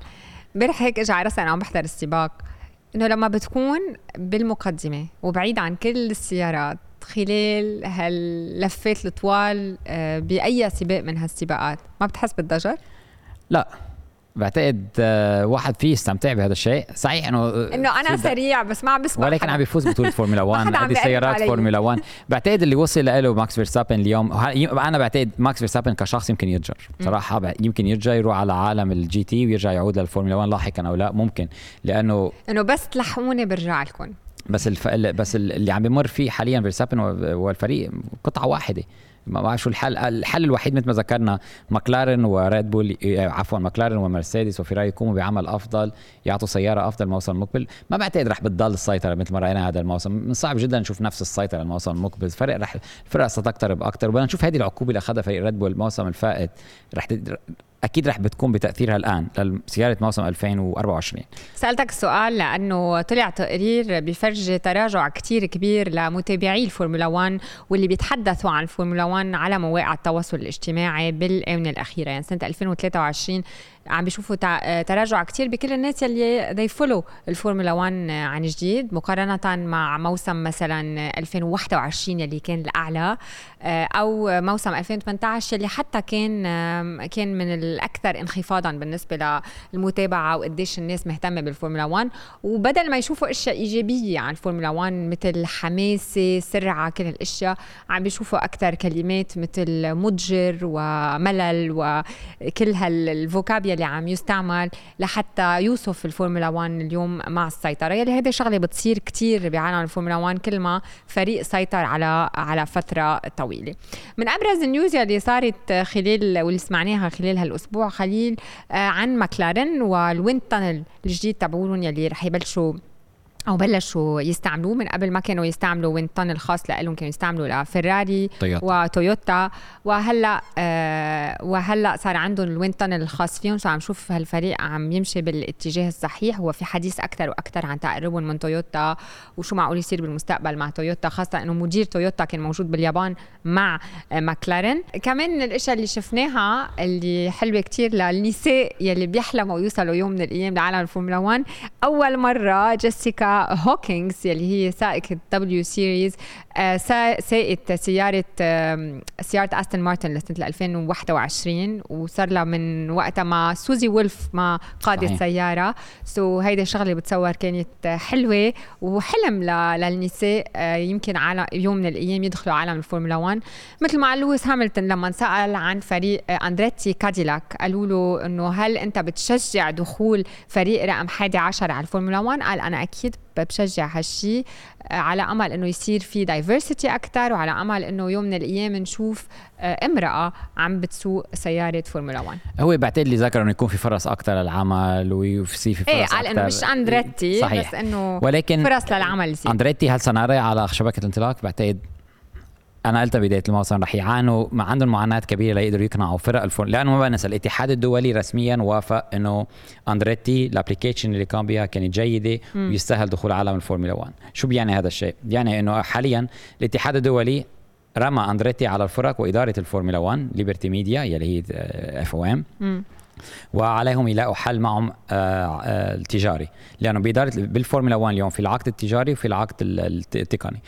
امبارح هيك اجى على راسي أنا عم بحضر السباق. إنه لما بتكون بالمقدمة وبعيد عن كل السيارات خلال هاللفات الطوال آه، بأي سباق من هالسباقات ما بتحس بالضجر؟ لا. بعتقد آه، واحد فيه يستمتع بهذا الشيء. صحيح إنه إنه أنا سريع بس ما عم بسمع ولكن. عم بيفوز بطولة فورمولا 1 حدا عم هذه بيقرب سيارات. فورمولا 1 بعتقد اللي وصل له ماكس فيرستابن اليوم أنا بعتقد ماكس فيرستابن كشخص يمكن يرجع بصراحة بع- يمكن يرجع يروح على عالم ال GT ويرجع يعود للفورمولا 1 لاحقا أو لا ممكن. لأنه إنه بس تلحقوني برجع لكم. بس الف... ال- بس ال- اللي عم بمر فيه حاليا فيرستابن والفريق قطعة واحدة. ما بعرف شو الحل الحل الوحيد مثل ما ذكرنا ماكلارن وريد بول آه، عفوا ماكلارن ومرسيدس وفيراري يقوموا بعمل أفضل يعطوا سيارة أفضل الموسم المقبل ما بعتقد رح بتضل السيطرة مثل ما رأينا هذا الموسم. من صعب جدا نشوف نفس السيطرة الموسم المقبل. الفرق رح الفرق ستقترب أكثر وبدنا نشوف هذه العقوبة اللي أخذها فريق ريد بول الموسم الفائت. رح. أكيد رح بتكون بتأثيرها الآن لسياره موسم 2024 سألتك السؤال لأنه طلع تقرير بفرجي تراجع كتير كبير لمتابعي الفورمولا 1 واللي بيتحدثوا عن الفورمولا 1 على مواقع التواصل الاجتماعي بالآونة الأخيرة يعني سنة 2023 عم بيشوفوا تراجع كتير بكل الناس يلي they follow الفورمولا 1 عن جديد مقارنة مع موسم مثلا 2021 يلي كان الأعلى آه، أو موسم 2018 يلي حتى كان كان من الأكثر انخفاضا بالنسبة للمتابعة وقديش الناس مهتمة بالفورمولا 1 وبدل ما يشوفوا أشياء إيجابية عن الفورمولا 1 مثل حماسة سرعة كل هالأشياء عم بيشوفوا أكثر كلمات مثل مضجر وملل وكل ها ال vocabulary يلي عم يستعمل لحتى يوصف الفورمولا 1 اليوم مع السيطرة. يلي هذه شغلة بتصير كثير بعالم الفورمولا 1 كل ما فريق سيطر على على فترة طويلة. من أبرز ال news يلي صارت خلال واللي سمعناها خلال هالأسبوع خليل آه، عن ماكلارن وال wind tunnel الجديد تبعولهم يلي رح يبلشوا أو بلشوا يستعملوه من قبل ما كانوا يستعملوا wind tunnel خاص لهم كانوا يستعملوا لفيراري وتويوتا وهلأ آه وهلأ صار عندهم ال wind tunnel الخاص فيهم. so عم نشوف هالفريق عم يمشي بالاتجاه الصحيح. وفي حديث أكثر وأكثر عن تقربهم من تويوتا. وشو معقول يصير بالمستقبل مع تويوتا؟ خاصة إنه مدير تويوتا كان موجود باليابان مع آه ماكلارن كمان من الأشياء اللي شفناها اللي حلوة كتير للنساء يلي بيحلموا يوصلوا يوم من الأيام لعالم الفورمولا 1 أول مرة جيسيكا هوكينجز يلي هي سائقة دبليو سيريز سائقة سيارة سيارة استون مارتن لسنة 2021 وصار لها من وقتها مع سوزي وولف ما قادة صحيح. سيارة سو so هيدي الشغلة بتصور كانت حلوة وحلم للنساء آه، يمكن على يوم من الأيام يدخلوا عالم الفورمولا 1 مثل ما لويس هاملتون لما سأل عن فريق آه، أندريتي كاديلاك قالوا له إنه هل أنت بتشجع دخول فريق رقم 11 على الفورمولا 1 قال أنا أكيد بشجع هالشيء آه، على أمل إنه يصير في diversity أكثر وعلى أمل إنه يوم من الأيام نشوف آه، امرأة عم بتسوق سيارة فورمولا 1 هو بعتقد لي ذكر إنه يكون في فرص أكثر للعمل ويصير في فرص إيه قال انه مش أندريتي صحيح. بس إنه ولكن فرص للعمل يصير أندريتي هل سنرى على شبكة الانطلاق؟ بعتقد أنا قلتها بداية الموسم رح يعانوا ما عندهم معاناة كبيرة ليقدروا يقنعوا فرق الفون لأنه ما بنسى الاتحاد الدولي رسميا وافق إنه أندريتي ال application اللي كان بها كانت جيدة ويستاهل دخول عالم الفورمولا 1 شو بيعني هذا الشيء؟ يعني إنه حاليا الاتحاد الدولي رمى أندريتي على الفرق وإدارة الفورمولا 1 ليبرتي ميديا يلي هي FOM وعليهم يلاقوا حل معهم آه، آه، التجاري. لأنه بإدارة بالفورمولا 1 اليوم في العقد التجاري وفي العقد التقني.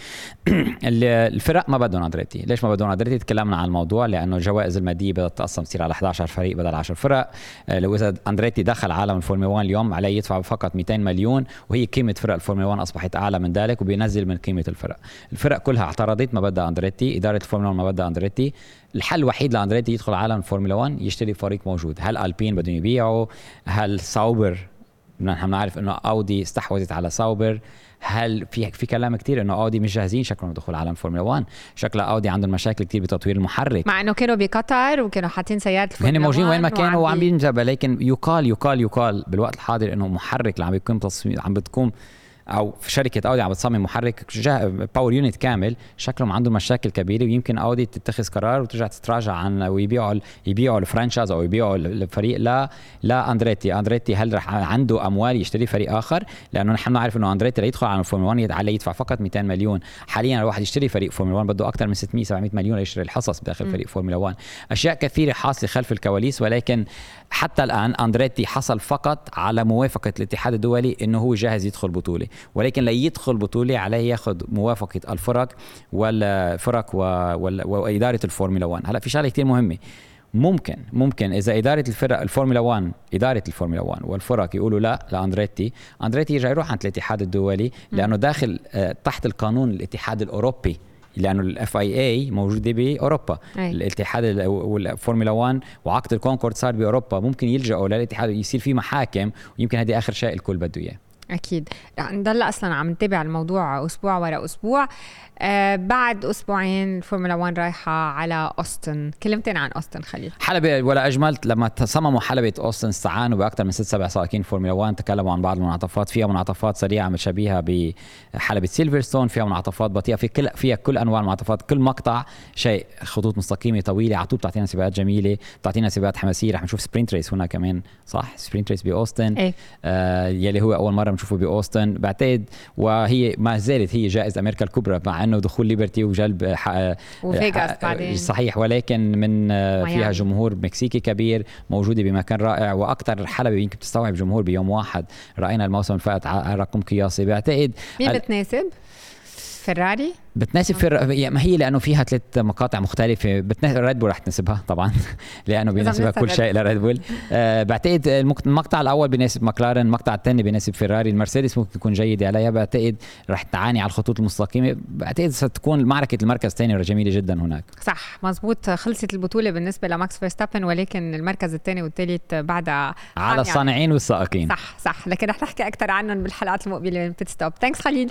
الفرق ما بدهم أندريتي. ليش ما بدهم أندريتي؟ تكلمنا عن الموضوع لأنه الجوائز المادية بدها تقسم تصير على 11 فريق بدل 10 فرق. آه، لو إذا أندريتي دخل عالم الفورمولا 1 اليوم عليه يدفع فقط 200 مليون وهي قيمة فرق الفورمولا 1 أصبحت أعلى من ذلك وبينزل من قيمة الفرق. الفرق كلها اعترضت ما بدها أندريتي. إدارة الفورمولا 1 ما بدها أندريتي. الحل الوحيد لاندريتي يدخل عالم الفورمولا 1 يشتري فريق موجود. هل ألبين بدهم يبيعوا؟ هل ساوبر؟ نحن بنعرف إنه أودي استحوذت على ساوبر. هل في في كلام كثير إنه أودي مش جاهزين شكلهم لدخول عالم فورمولا 1 شكلها أودي عندهم مشاكل كثير بتطوير المحرك. مع إنه كانوا بقطر وكانوا حاطين سيارة هن موجودين وين ما كانوا وعم بينجبوا لكن يقال يقال يقال بالوقت الحاضر إنه محرك اللي عم بيكون تصميم عم بتكون أو في شركة أودي عم بتصمم محرك power unit كامل شكلهم عندهم مشاكل كبيرة ويمكن أودي تتخذ قرار وترجع تتراجع عن ويبيعوا يبيعوا ال franchise أو يبيعوا الفريق. لا لا أندريتي. أندريتي هل رح عنده أموال يشتري فريق آخر؟ لأنه نحن بنعرف إنه أندريتي ليدخل على الفورمولا 1 عليه يدفع فقط 200 مليون. حاليا الواحد يشتري فريق فورمولا 1 بده أكثر من 600 700 مليون ليشتري الحصص بداخل فريق فورمولا 1 أشياء كثيرة حاصلة خلف الكواليس ولكن حتى الآن أندريتي حصل فقط على موافقة الاتحاد الدولي إنه هو جاهز يدخل بطولة ولكن ليدخل بطولة عليه ياخذ موافقة الفرق والفرق وإدارة الفورمولا 1 هلا في شغلة كثير مهمة. ممكن ممكن إذا إدارة الفرق الفورمولا 1 إدارة الفورمولا 1 والفرق يقولوا لا لأندريتي أندريتي يرجع يروح عند الاتحاد الدولي لأنه داخل آه، تحت القانون الاتحاد الأوروبي. لأنه ال FIA موجوده بأوروبا. أي. الاتحاد والفورمولا 1 وعقد الكونكورد صار بأوروبا. ممكن يلجأوا للاتحاد يصير في محاكم ويمكن هذه آخر شيء الكل بده إياه. أكيد. نضل أصلا عم نتابع الموضوع أسبوع ورا أسبوع. آه بعد أسبوعين الفورمولا 1 رايحة على أوستن. كلمتين عن أوستن خليل. حلبة ولا أجملت لما صمموا حلبة أوستن استعانوا بأكثر من ست سبع سائقين فورمولا 1 تكلموا عن بعض المنعطفات. فيها منعطفات سريعة متشابهة بحلبة سيلفرستون فيها منعطفات بطيئة في كل فيها كل أنواع المنعطفات. كل مقطع شيء خطوط مستقيمة طويلة على طول بتعطينا سباقات جميلة بتعطينا سباقات حماسية. رح نشوف sprint race هنا كمان صح؟ sprint race بأوستن. إيه. آه يلي هو أول مرة بنشوفه بأوستن بعتقد وهي ما زالت هي جائزة أمريكا الكبرى مع إنه دخول ليبرتي وجلب ح- وفيغاس بعدين صحيح ولكن من فيها. جمهور مكسيكي كبير موجودة بمكان رائع وأكثر حلبة يمكن تستوعب جمهور بيوم واحد رأينا الموسم اللي فات رقم قياسي بعتقد مين بتناسب؟ فيراري؟ بتناسب في الر- ما هي لأنه فيها ثلاث مقاطع مختلفة. بتناسب ريد بول رح تناسبها طبعا. لأنه بيناسبها كل شيء لريد بول آه بعتقد المقطع الأول بيناسب ماكلارن المقطع الثاني بيناسب فيراري المرسيدس ممكن تكون جيده عليها. بعتقد رح تعاني على الخطوط المستقيمة. بعتقد ستكون معركة المركز الثاني جميلة جدا هناك. صح مزبوط خلصت البطولة بالنسبة لماكس فيرستابن ولكن المركز الثاني والثالث بعدها على عم يعني- الصانعين والسائقين. صح صح. لكن رح نحكي أكثر عنهم بالحلقات المقبلة من بيتستوب thanks خليل.